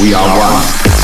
We are one.